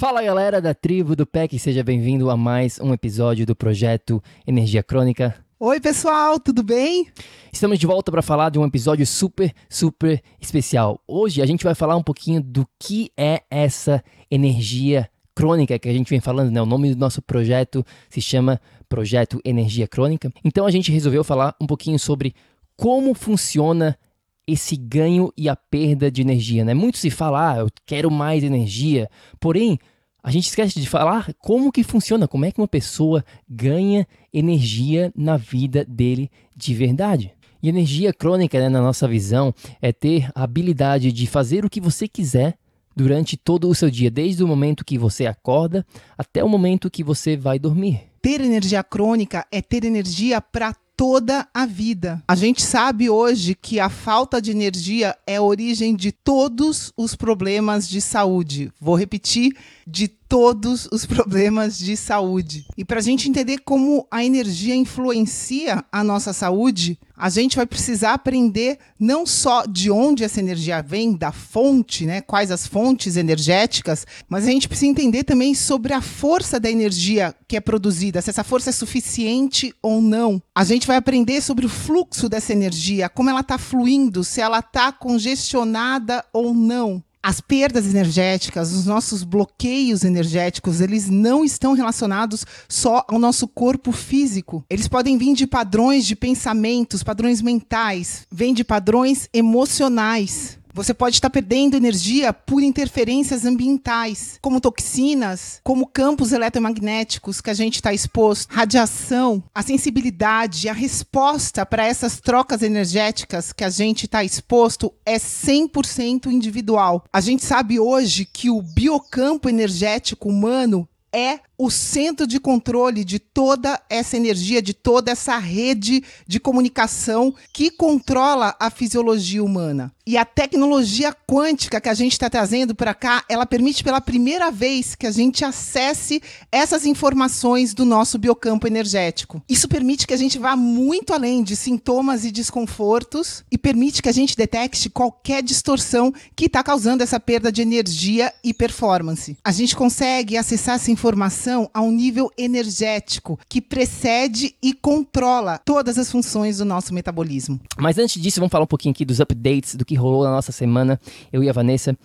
Fala galera da tribo do PEC, seja bem-vindo a mais um episódio do projeto Energia Crônica. Oi pessoal, tudo bem? Estamos de volta para falar de um episódio super, super especial. Hoje a gente vai falar um pouquinho do que é essa energia crônica que a gente vem falando, né? O nome do nosso projeto se chama Projeto Energia Crônica. Então a gente resolveu falar um pouquinho sobre como funciona esse ganho e a perda de energia, né? Muito se fala, ah, eu quero mais energia, porém, a gente esquece de falar como que funciona, como é que uma pessoa ganha energia na vida dele de verdade. E energia crônica, né, na nossa visão, é ter a habilidade de fazer o que você quiser durante todo o seu dia, desde o momento que você acorda até o momento que você vai dormir. Ter energia crônica é ter energia para toda a vida. A gente sabe hoje que a falta de energia é a origem de todos os problemas de saúde. Vou repetir: de todos os problemas de saúde. E para a gente entender como a energia influencia a nossa saúde, a gente vai precisar aprender não só de onde essa energia vem, da fonte, né, quais as fontes energéticas, mas a gente precisa entender também sobre a força da energia que é produzida, se essa força é suficiente ou não. A gente vai aprender sobre o fluxo dessa energia, como ela está fluindo, se ela está congestionada ou não. As perdas energéticas, os nossos bloqueios energéticos, eles não estão relacionados só ao nosso corpo físico. Eles podem vir de padrões de pensamentos, padrões mentais, vêm de padrões emocionais. Você pode estar perdendo energia por interferências ambientais, como toxinas, como campos eletromagnéticos que a gente está exposto, radiação, a sensibilidade, a resposta para essas trocas energéticas que a gente está exposto é 100% individual. A gente sabe hoje que o biocampo energético humano é o centro de controle de toda essa energia, de toda essa rede de comunicação que controla a fisiologia humana. E a tecnologia quântica que a gente está trazendo para cá, ela permite pela primeira vez que a gente acesse essas informações do nosso biocampo energético. Isso permite que a gente vá muito além de sintomas e desconfortos e permite que a gente detecte qualquer distorção que está causando essa perda de energia e performance. A gente consegue acessar essa informação a um nível energético que precede e controla todas as funções do nosso metabolismo. Mas antes disso, vamos falar um pouquinho aqui dos updates, do que rolou na nossa semana, eu e a Vanessa.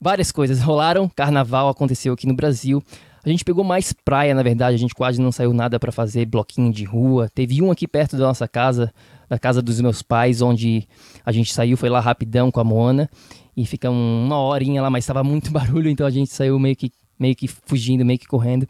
Várias coisas rolaram, carnaval aconteceu aqui no Brasil. A gente pegou mais praia, na verdade, a gente quase não saiu nada para fazer bloquinho de rua. Teve um aqui perto da nossa casa, da casa dos meus pais, onde a gente saiu, foi lá rapidão com a Moana e fica uma horinha lá, mas estava muito barulho, então a gente saiu meio que meio que fugindo, meio que correndo.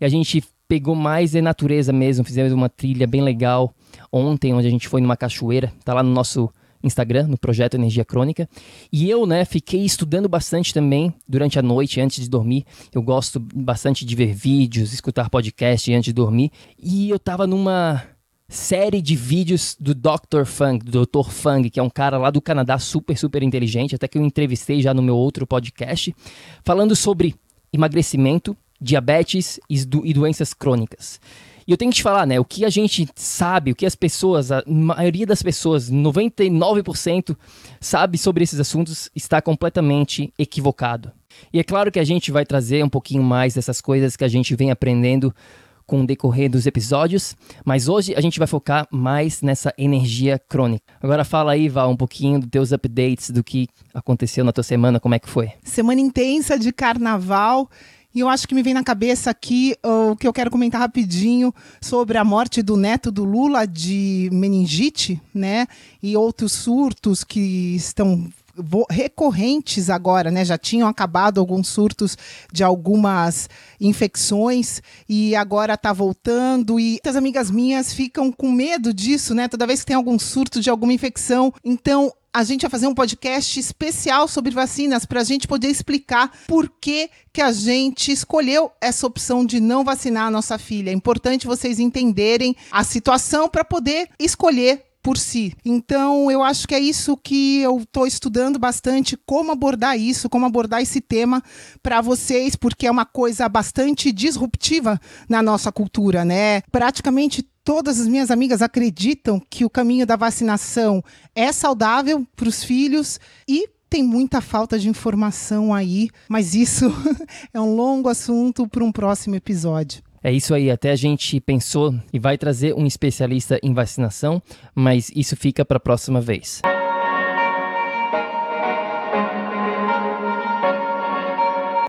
E a gente pegou mais de natureza mesmo, fizemos uma trilha bem legal ontem, onde a gente foi numa cachoeira, tá lá no nosso Instagram, no projeto Energia Crônica. E eu, né, fiquei estudando bastante também durante a noite, antes de dormir. Eu gosto bastante de ver vídeos, escutar podcast antes de dormir. E eu tava numa série de vídeos do Dr. Fung, do Dr. Fung, que é um cara lá do Canadá super, super inteligente, até que eu entrevistei já no meu outro podcast, falando sobre emagrecimento, diabetes e, do, e doenças crônicas. E eu tenho que te falar, né? O que a gente sabe, o que as pessoas, a maioria das pessoas, 99% sabe sobre esses assuntos, está completamente equivocado. E é claro que a gente vai trazer um pouquinho mais dessas coisas que a gente vem aprendendo com o decorrer dos episódios, mas hoje a gente vai focar mais nessa energia crônica. Agora fala aí, Val, um pouquinho dos teus updates do que aconteceu na tua semana, como é que foi? Semana intensa de carnaval. E eu acho que me vem na cabeça aqui o que eu quero comentar rapidinho sobre a morte do neto do Lula de meningite, né? E outros surtos que estão recorrentes agora, né? Já tinham acabado alguns surtos de algumas infecções e agora está voltando e muitas amigas minhas ficam com medo disso, né? Toda vez que tem algum surto de alguma infecção, então a gente vai fazer um podcast especial sobre vacinas para a gente poder explicar por que, que a gente escolheu essa opção de não vacinar a nossa filha. É importante vocês entenderem a situação para poder escolher por si. Então, eu acho que é isso que eu estou estudando bastante, como abordar isso, como abordar esse tema para vocês, porque é uma coisa bastante disruptiva na nossa cultura, né? Praticamente todas as minhas amigas acreditam que o caminho da vacinação é saudável para os filhos e tem muita falta de informação aí, mas isso é um longo assunto para um próximo episódio. É isso aí, até a gente pensou e vai trazer um especialista em vacinação, mas isso fica para a próxima vez.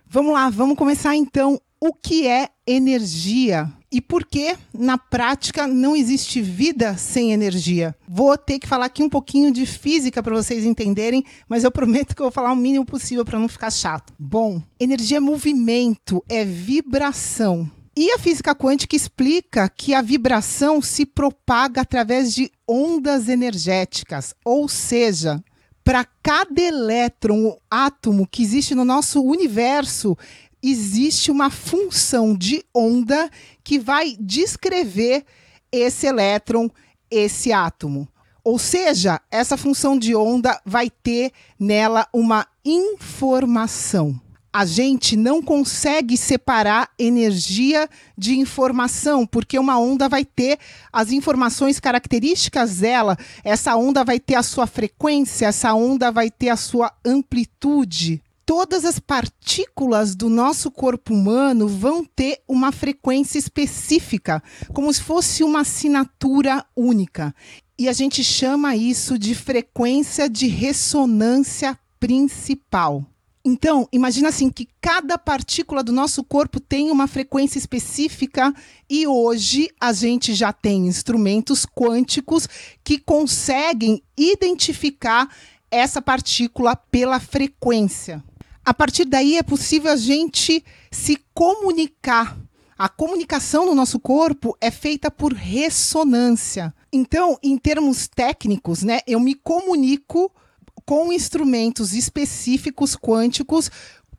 Vamos lá, vamos começar então. O que é energia? E por que, na prática, não existe vida sem energia? Vou ter que falar aqui um pouquinho de física para vocês entenderem, mas eu prometo que eu vou falar o mínimo possível para não ficar chato. Bom, energia é movimento, é vibração. E a física quântica explica que a vibração se propaga através de ondas energéticas, ou seja, para cada elétron, átomo que existe no nosso universo, existe uma função de onda que vai descrever esse elétron, esse átomo. Ou seja, essa função de onda vai ter nela uma informação a gente não consegue separar energia de informação, porque uma onda vai ter as informações características dela, essa onda vai ter a sua frequência, essa onda vai ter a sua amplitude. Todas as partículas do nosso corpo humano vão ter uma frequência específica, como se fosse uma assinatura única. E a gente chama isso de frequência de ressonância principal. Então, imagina assim que cada partícula do nosso corpo tem uma frequência específica e hoje a gente já tem instrumentos quânticos que conseguem identificar essa partícula pela frequência. A partir daí é possível a gente se comunicar. A comunicação no nosso corpo é feita por ressonância. Então, em termos técnicos, né, eu me comunico com instrumentos específicos quânticos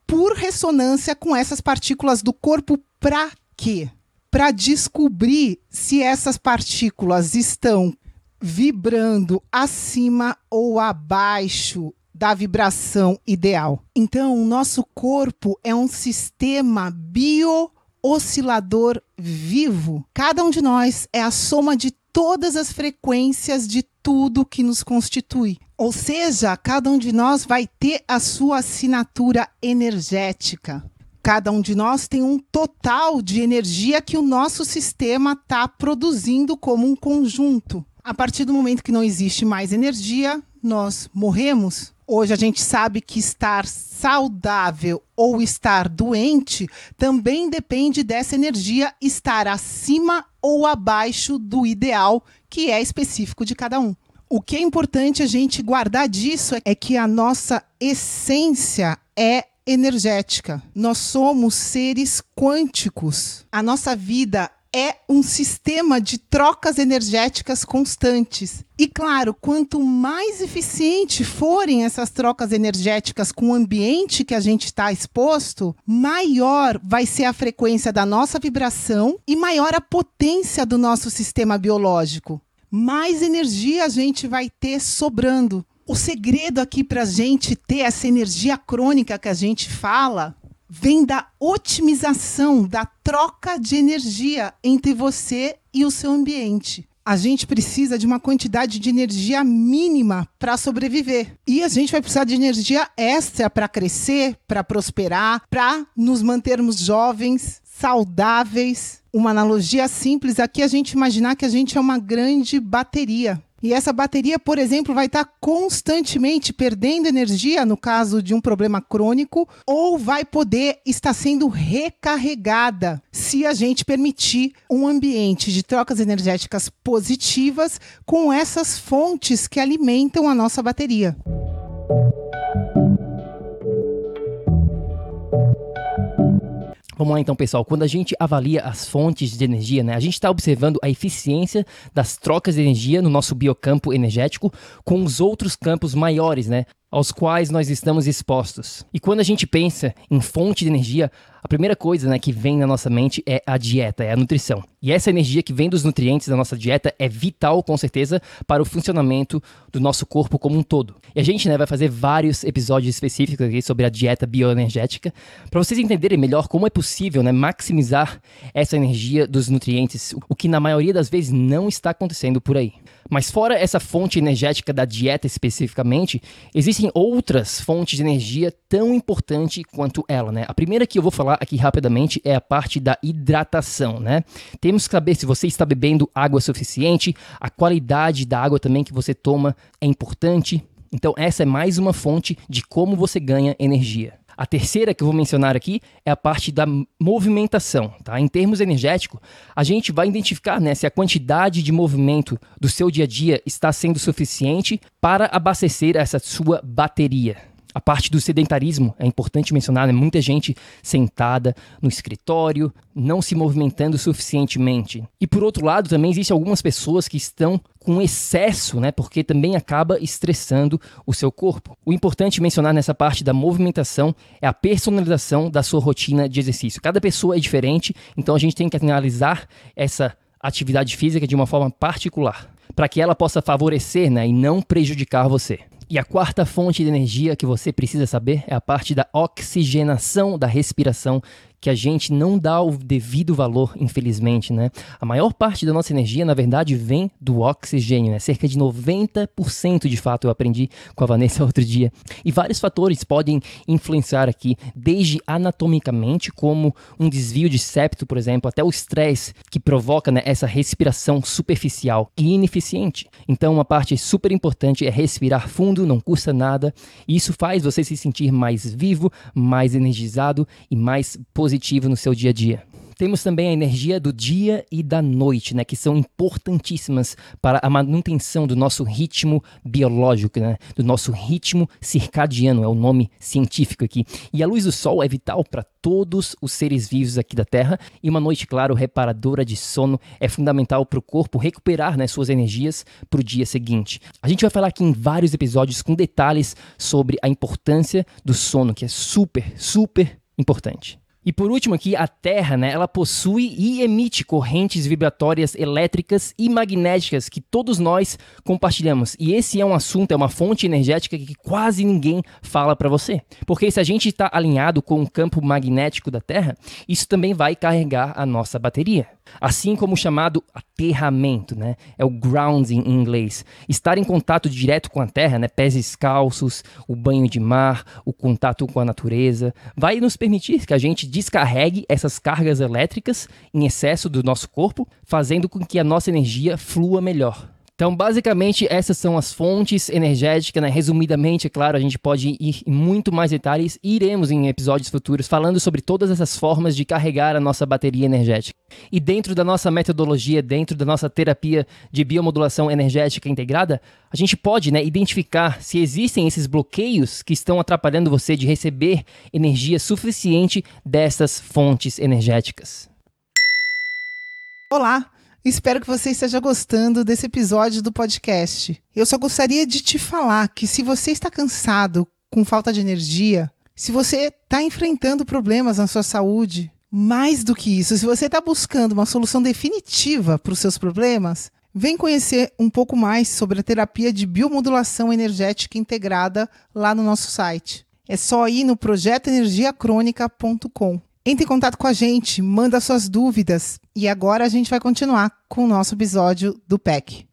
por ressonância com essas partículas do corpo para quê? Para descobrir se essas partículas estão vibrando acima ou abaixo da vibração ideal. Então, o nosso corpo é um sistema bio oscilador vivo. Cada um de nós é a soma de todas as frequências de tudo que nos constitui. Ou seja, cada um de nós vai ter a sua assinatura energética. Cada um de nós tem um total de energia que o nosso sistema está produzindo como um conjunto. A partir do momento que não existe mais energia, nós morremos. Hoje a gente sabe que estar saudável ou estar doente também depende dessa energia estar acima ou abaixo do ideal que é específico de cada um. O que é importante a gente guardar disso é que a nossa essência é energética. Nós somos seres quânticos. A nossa vida é um sistema de trocas energéticas constantes. E claro, quanto mais eficiente forem essas trocas energéticas com o ambiente que a gente está exposto, maior vai ser a frequência da nossa vibração e maior a potência do nosso sistema biológico. Mais energia a gente vai ter sobrando. O segredo aqui para a gente ter essa energia crônica que a gente fala vem da otimização, da troca de energia entre você e o seu ambiente. A gente precisa de uma quantidade de energia mínima para sobreviver. E a gente vai precisar de energia extra para crescer, para prosperar, para nos mantermos jovens, saudáveis. Uma analogia simples aqui é a gente imaginar que a gente é uma grande bateria. E essa bateria, por exemplo, vai estar constantemente perdendo energia no caso de um problema crônico, ou vai poder estar sendo recarregada se a gente permitir um ambiente de trocas energéticas positivas com essas fontes que alimentam a nossa bateria. Vamos lá então, pessoal. Quando a gente avalia as fontes de energia, né, a gente está observando a eficiência das trocas de energia no nosso biocampo energético com os outros campos maiores, né, aos quais nós estamos expostos. E quando a gente pensa em fonte de energia, a primeira coisa né, que vem na nossa mente é a dieta, é a nutrição. E essa energia que vem dos nutrientes da nossa dieta é vital, com certeza, para o funcionamento do nosso corpo como um todo. E a gente né, vai fazer vários episódios específicos aqui sobre a dieta bioenergética, para vocês entenderem melhor como é possível né, maximizar essa energia dos nutrientes, o que na maioria das vezes não está acontecendo por aí. Mas fora essa fonte energética da dieta especificamente, existem outras fontes de energia tão importantes quanto ela, né? A primeira que eu vou falar aqui rapidamente é a parte da hidratação, né? Temos que saber se você está bebendo água suficiente, a qualidade da água também que você toma é importante. Então essa é mais uma fonte de como você ganha energia. A terceira que eu vou mencionar aqui é a parte da movimentação. Tá? Em termos energéticos, a gente vai identificar né, se a quantidade de movimento do seu dia a dia está sendo suficiente para abastecer essa sua bateria. A parte do sedentarismo é importante mencionar, né? Muita gente sentada no escritório, não se movimentando suficientemente. E por outro lado, também existem algumas pessoas que estão com excesso, né? Porque também acaba estressando o seu corpo. O importante mencionar nessa parte da movimentação é a personalização da sua rotina de exercício. Cada pessoa é diferente, então a gente tem que analisar essa atividade física de uma forma particular, para que ela possa favorecer né, e não prejudicar você. E a quarta fonte de energia que você precisa saber é a parte da oxigenação da respiração, que a gente não dá o devido valor, infelizmente, né? A maior parte da nossa energia, na verdade, vem do oxigênio, né? Cerca de 90% de fato eu aprendi com a Vanessa outro dia. E vários fatores podem influenciar aqui, desde anatomicamente, como um desvio de septo, por exemplo, até o estresse que provoca né, essa respiração superficial e ineficiente. Então, uma parte super importante é respirar fundo, não custa nada, e isso faz você se sentir mais vivo, mais energizado e mais positivo positivo no seu dia a dia. Temos também a energia do dia e da noite, né, que são importantíssimas para a manutenção do nosso ritmo biológico, né, do nosso ritmo circadiano, é o nome científico aqui. E a luz do sol é vital para todos os seres vivos aqui da Terra, e uma noite, claro, reparadora de sono é fundamental para o corpo recuperar né, suas energias para o dia seguinte. A gente vai falar aqui em vários episódios com detalhes sobre a importância do sono, que é super, super importante. E por último aqui, a Terra, né, ela possui e emite correntes vibratórias elétricas e magnéticas que todos nós compartilhamos. E esse é um assunto, é uma fonte energética que quase ninguém fala para você. Porque se a gente está alinhado com o campo magnético da Terra, isso também vai carregar a nossa bateria. Assim como o chamado aterramento, né? É o grounding em inglês. Estar em contato direto com a terra, né? Pés descalços, o banho de mar, o contato com a natureza, vai nos permitir que a gente descarregue essas cargas elétricas em excesso do nosso corpo, fazendo com que a nossa energia flua melhor. Então, basicamente, essas são as fontes energéticas, né? Resumidamente, é claro, a gente pode ir em muito mais detalhes e iremos em episódios futuros falando sobre todas essas formas de carregar a nossa bateria energética. E dentro da nossa metodologia, dentro da nossa terapia de biomodulação energética integrada, a gente pode né, identificar se existem esses bloqueios que estão atrapalhando você de receber energia suficiente dessas fontes energéticas. Olá! Espero que você esteja gostando desse episódio do podcast. Eu só gostaria de te falar que se você está cansado, com falta de energia, se você está enfrentando problemas na sua saúde, mais do que isso, se você está buscando uma solução definitiva para os seus problemas, vem conhecer um pouco mais sobre a terapia de biomodulação energética integrada lá no nosso site. É só ir no projetoenergiacrônica.com. Entre em contato com a gente, manda suas dúvidas e agora a gente vai continuar com o nosso episódio do PEC.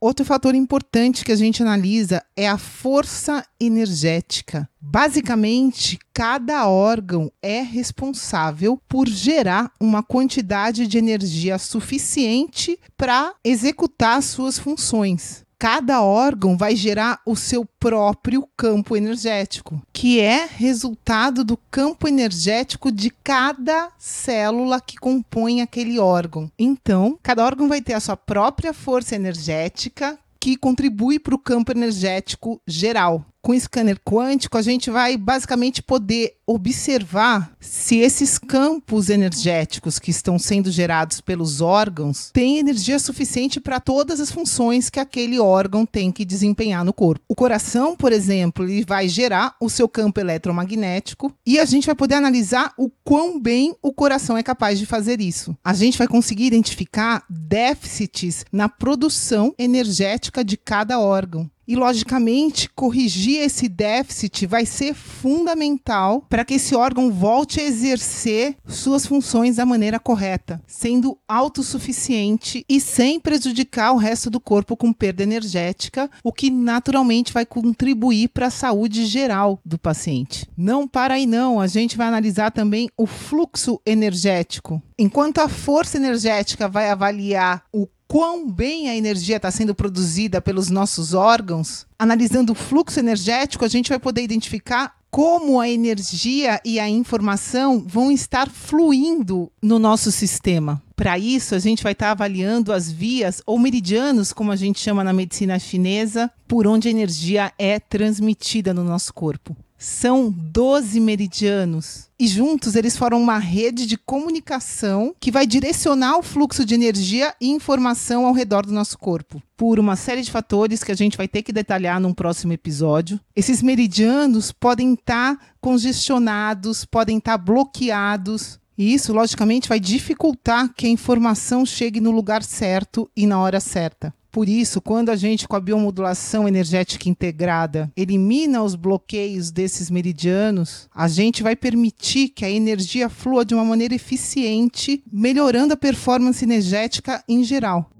Outro fator importante que a gente analisa é a força energética. Basicamente, cada órgão é responsável por gerar uma quantidade de energia suficiente para executar suas funções cada órgão vai gerar o seu próprio campo energético, que é resultado do campo energético de cada célula que compõe aquele órgão. Então, cada órgão vai ter a sua própria força energética que contribui para o campo energético geral com scanner quântico, a gente vai basicamente poder observar se esses campos energéticos que estão sendo gerados pelos órgãos têm energia suficiente para todas as funções que aquele órgão tem que desempenhar no corpo. O coração, por exemplo, ele vai gerar o seu campo eletromagnético e a gente vai poder analisar o quão bem o coração é capaz de fazer isso. A gente vai conseguir identificar déficits na produção energética de cada órgão. E, logicamente, corrigir esse déficit vai ser fundamental para que esse órgão volte a exercer suas funções da maneira correta, sendo autossuficiente e sem prejudicar o resto do corpo com perda energética, o que naturalmente vai contribuir para a saúde geral do paciente. Não para aí, não, a gente vai analisar também o fluxo energético. Enquanto a força energética vai avaliar o quão bem a energia está sendo produzida pelos nossos órgãos, analisando o fluxo energético, a gente vai poder identificar como a energia e a informação vão estar fluindo no nosso sistema. Para isso, a gente vai estar avaliando as vias ou meridianos, como a gente chama na medicina chinesa, por onde a energia é transmitida no nosso corpo. São 12 meridianos e juntos eles formam uma rede de comunicação que vai direcionar o fluxo de energia e informação ao redor do nosso corpo, por uma série de fatores que a gente vai ter que detalhar num próximo episódio. Esses meridianos podem estar congestionados, podem estar bloqueados, e isso, logicamente, vai dificultar que a informação chegue no lugar certo e na hora certa. Por isso, quando a gente, com a biomodulação energética integrada, elimina os bloqueios desses meridianos, a gente vai permitir que a energia flua de uma maneira eficiente, melhorando a performance energética em geral.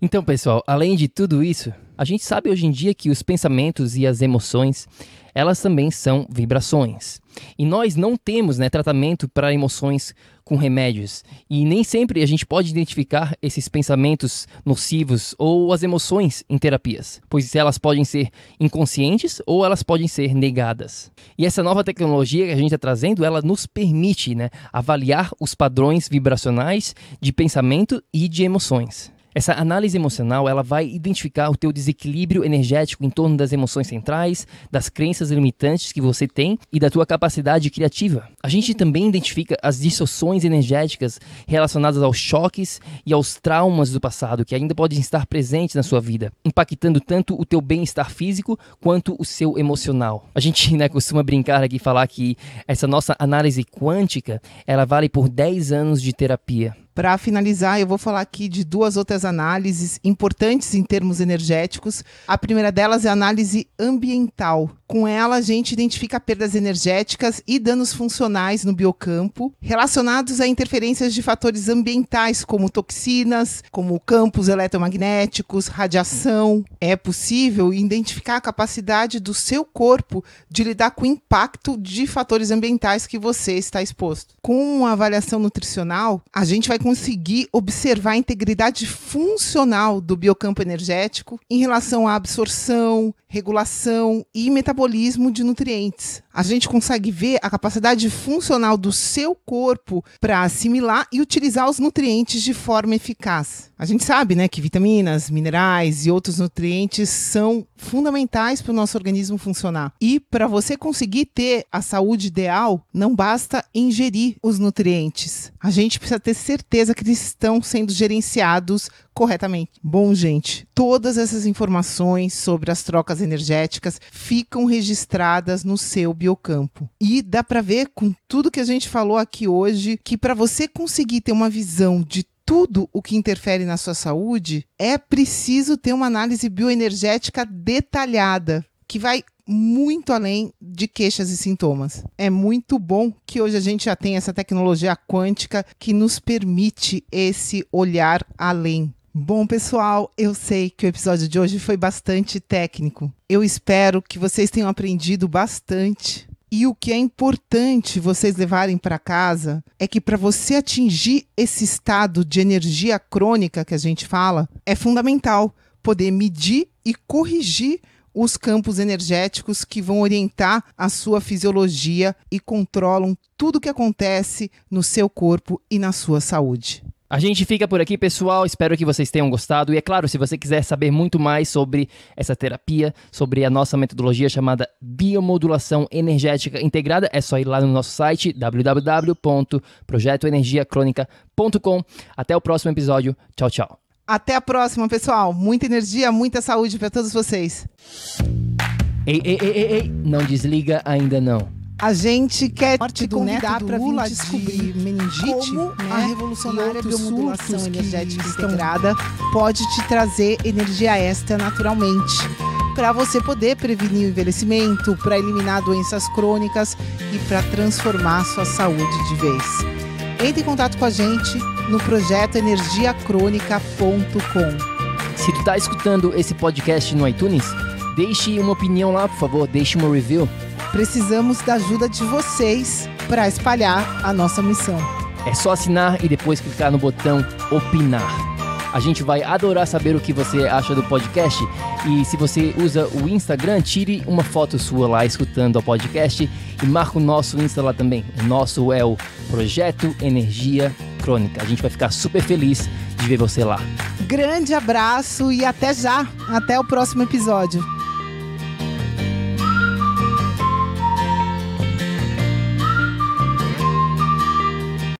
Então, pessoal, além de tudo isso, a gente sabe hoje em dia que os pensamentos e as emoções elas também são vibrações. E nós não temos né, tratamento para emoções com remédios. E nem sempre a gente pode identificar esses pensamentos nocivos ou as emoções em terapias, pois elas podem ser inconscientes ou elas podem ser negadas. E essa nova tecnologia que a gente está trazendo, ela nos permite né, avaliar os padrões vibracionais de pensamento e de emoções. Essa análise emocional, ela vai identificar o teu desequilíbrio energético em torno das emoções centrais, das crenças limitantes que você tem e da tua capacidade criativa. A gente também identifica as distorções energéticas relacionadas aos choques e aos traumas do passado que ainda podem estar presentes na sua vida, impactando tanto o teu bem-estar físico quanto o seu emocional. A gente né, costuma brincar aqui falar que essa nossa análise quântica, ela vale por 10 anos de terapia. Para finalizar, eu vou falar aqui de duas outras análises importantes em termos energéticos. A primeira delas é a análise ambiental. Com ela, a gente identifica perdas energéticas e danos funcionais no biocampo relacionados a interferências de fatores ambientais, como toxinas, como campos eletromagnéticos, radiação. É possível identificar a capacidade do seu corpo de lidar com o impacto de fatores ambientais que você está exposto. Com a avaliação nutricional, a gente vai conseguir observar a integridade funcional do biocampo energético em relação à absorção, regulação e metabolismo de nutrientes. A gente consegue ver a capacidade funcional do seu corpo para assimilar e utilizar os nutrientes de forma eficaz. A gente sabe, né, que vitaminas, minerais e outros nutrientes são fundamentais para o nosso organismo funcionar. E para você conseguir ter a saúde ideal, não basta ingerir os nutrientes. A gente precisa ter certeza que eles estão sendo gerenciados corretamente. Bom, gente, todas essas informações sobre as trocas energéticas ficam registradas no seu biocampo. E dá para ver com tudo que a gente falou aqui hoje que para você conseguir ter uma visão de tudo o que interfere na sua saúde, é preciso ter uma análise bioenergética detalhada, que vai muito além de queixas e sintomas. É muito bom que hoje a gente já tem essa tecnologia quântica que nos permite esse olhar além. Bom, pessoal, eu sei que o episódio de hoje foi bastante técnico. Eu espero que vocês tenham aprendido bastante. E o que é importante vocês levarem para casa é que para você atingir esse estado de energia crônica que a gente fala, é fundamental poder medir e corrigir os campos energéticos que vão orientar a sua fisiologia e controlam tudo o que acontece no seu corpo e na sua saúde. A gente fica por aqui, pessoal. Espero que vocês tenham gostado. E é claro, se você quiser saber muito mais sobre essa terapia, sobre a nossa metodologia chamada biomodulação energética integrada, é só ir lá no nosso site www.projetoenergiacronica.com. Até o próximo episódio. Tchau, tchau. Até a próxima, pessoal. Muita energia, muita saúde para todos vocês. Ei, ei, ei, ei, ei, não desliga ainda não. A gente quer te convidar para Lula vir descobrir de meningite, como né? a revolucionária biomodulação energética estão integrada pode te trazer energia extra naturalmente. Para você poder prevenir o envelhecimento, para eliminar doenças crônicas e para transformar sua saúde de vez. Entre em contato com a gente no projeto energiacrônica.com. Se tu tá escutando esse podcast no iTunes, deixe uma opinião lá, por favor, deixe uma review. Precisamos da ajuda de vocês para espalhar a nossa missão. É só assinar e depois clicar no botão opinar. A gente vai adorar saber o que você acha do podcast. E se você usa o Instagram, tire uma foto sua lá escutando o podcast e marca o nosso Insta lá também. O nosso é o Projeto Energia Crônica. A gente vai ficar super feliz de ver você lá. Grande abraço e até já! Até o próximo episódio.